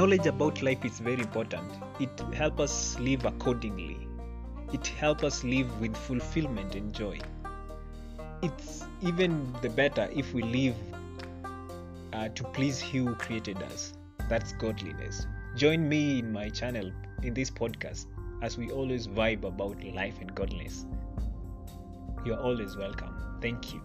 knowledge about life is very important. It helps us live accordingly. It helps us live with fulfillment and joy. It's even the better if we live uh, to please He who created us. That's godliness. Join me in my channel in this podcast as we always vibe about life and godliness. You're always welcome. Thank you.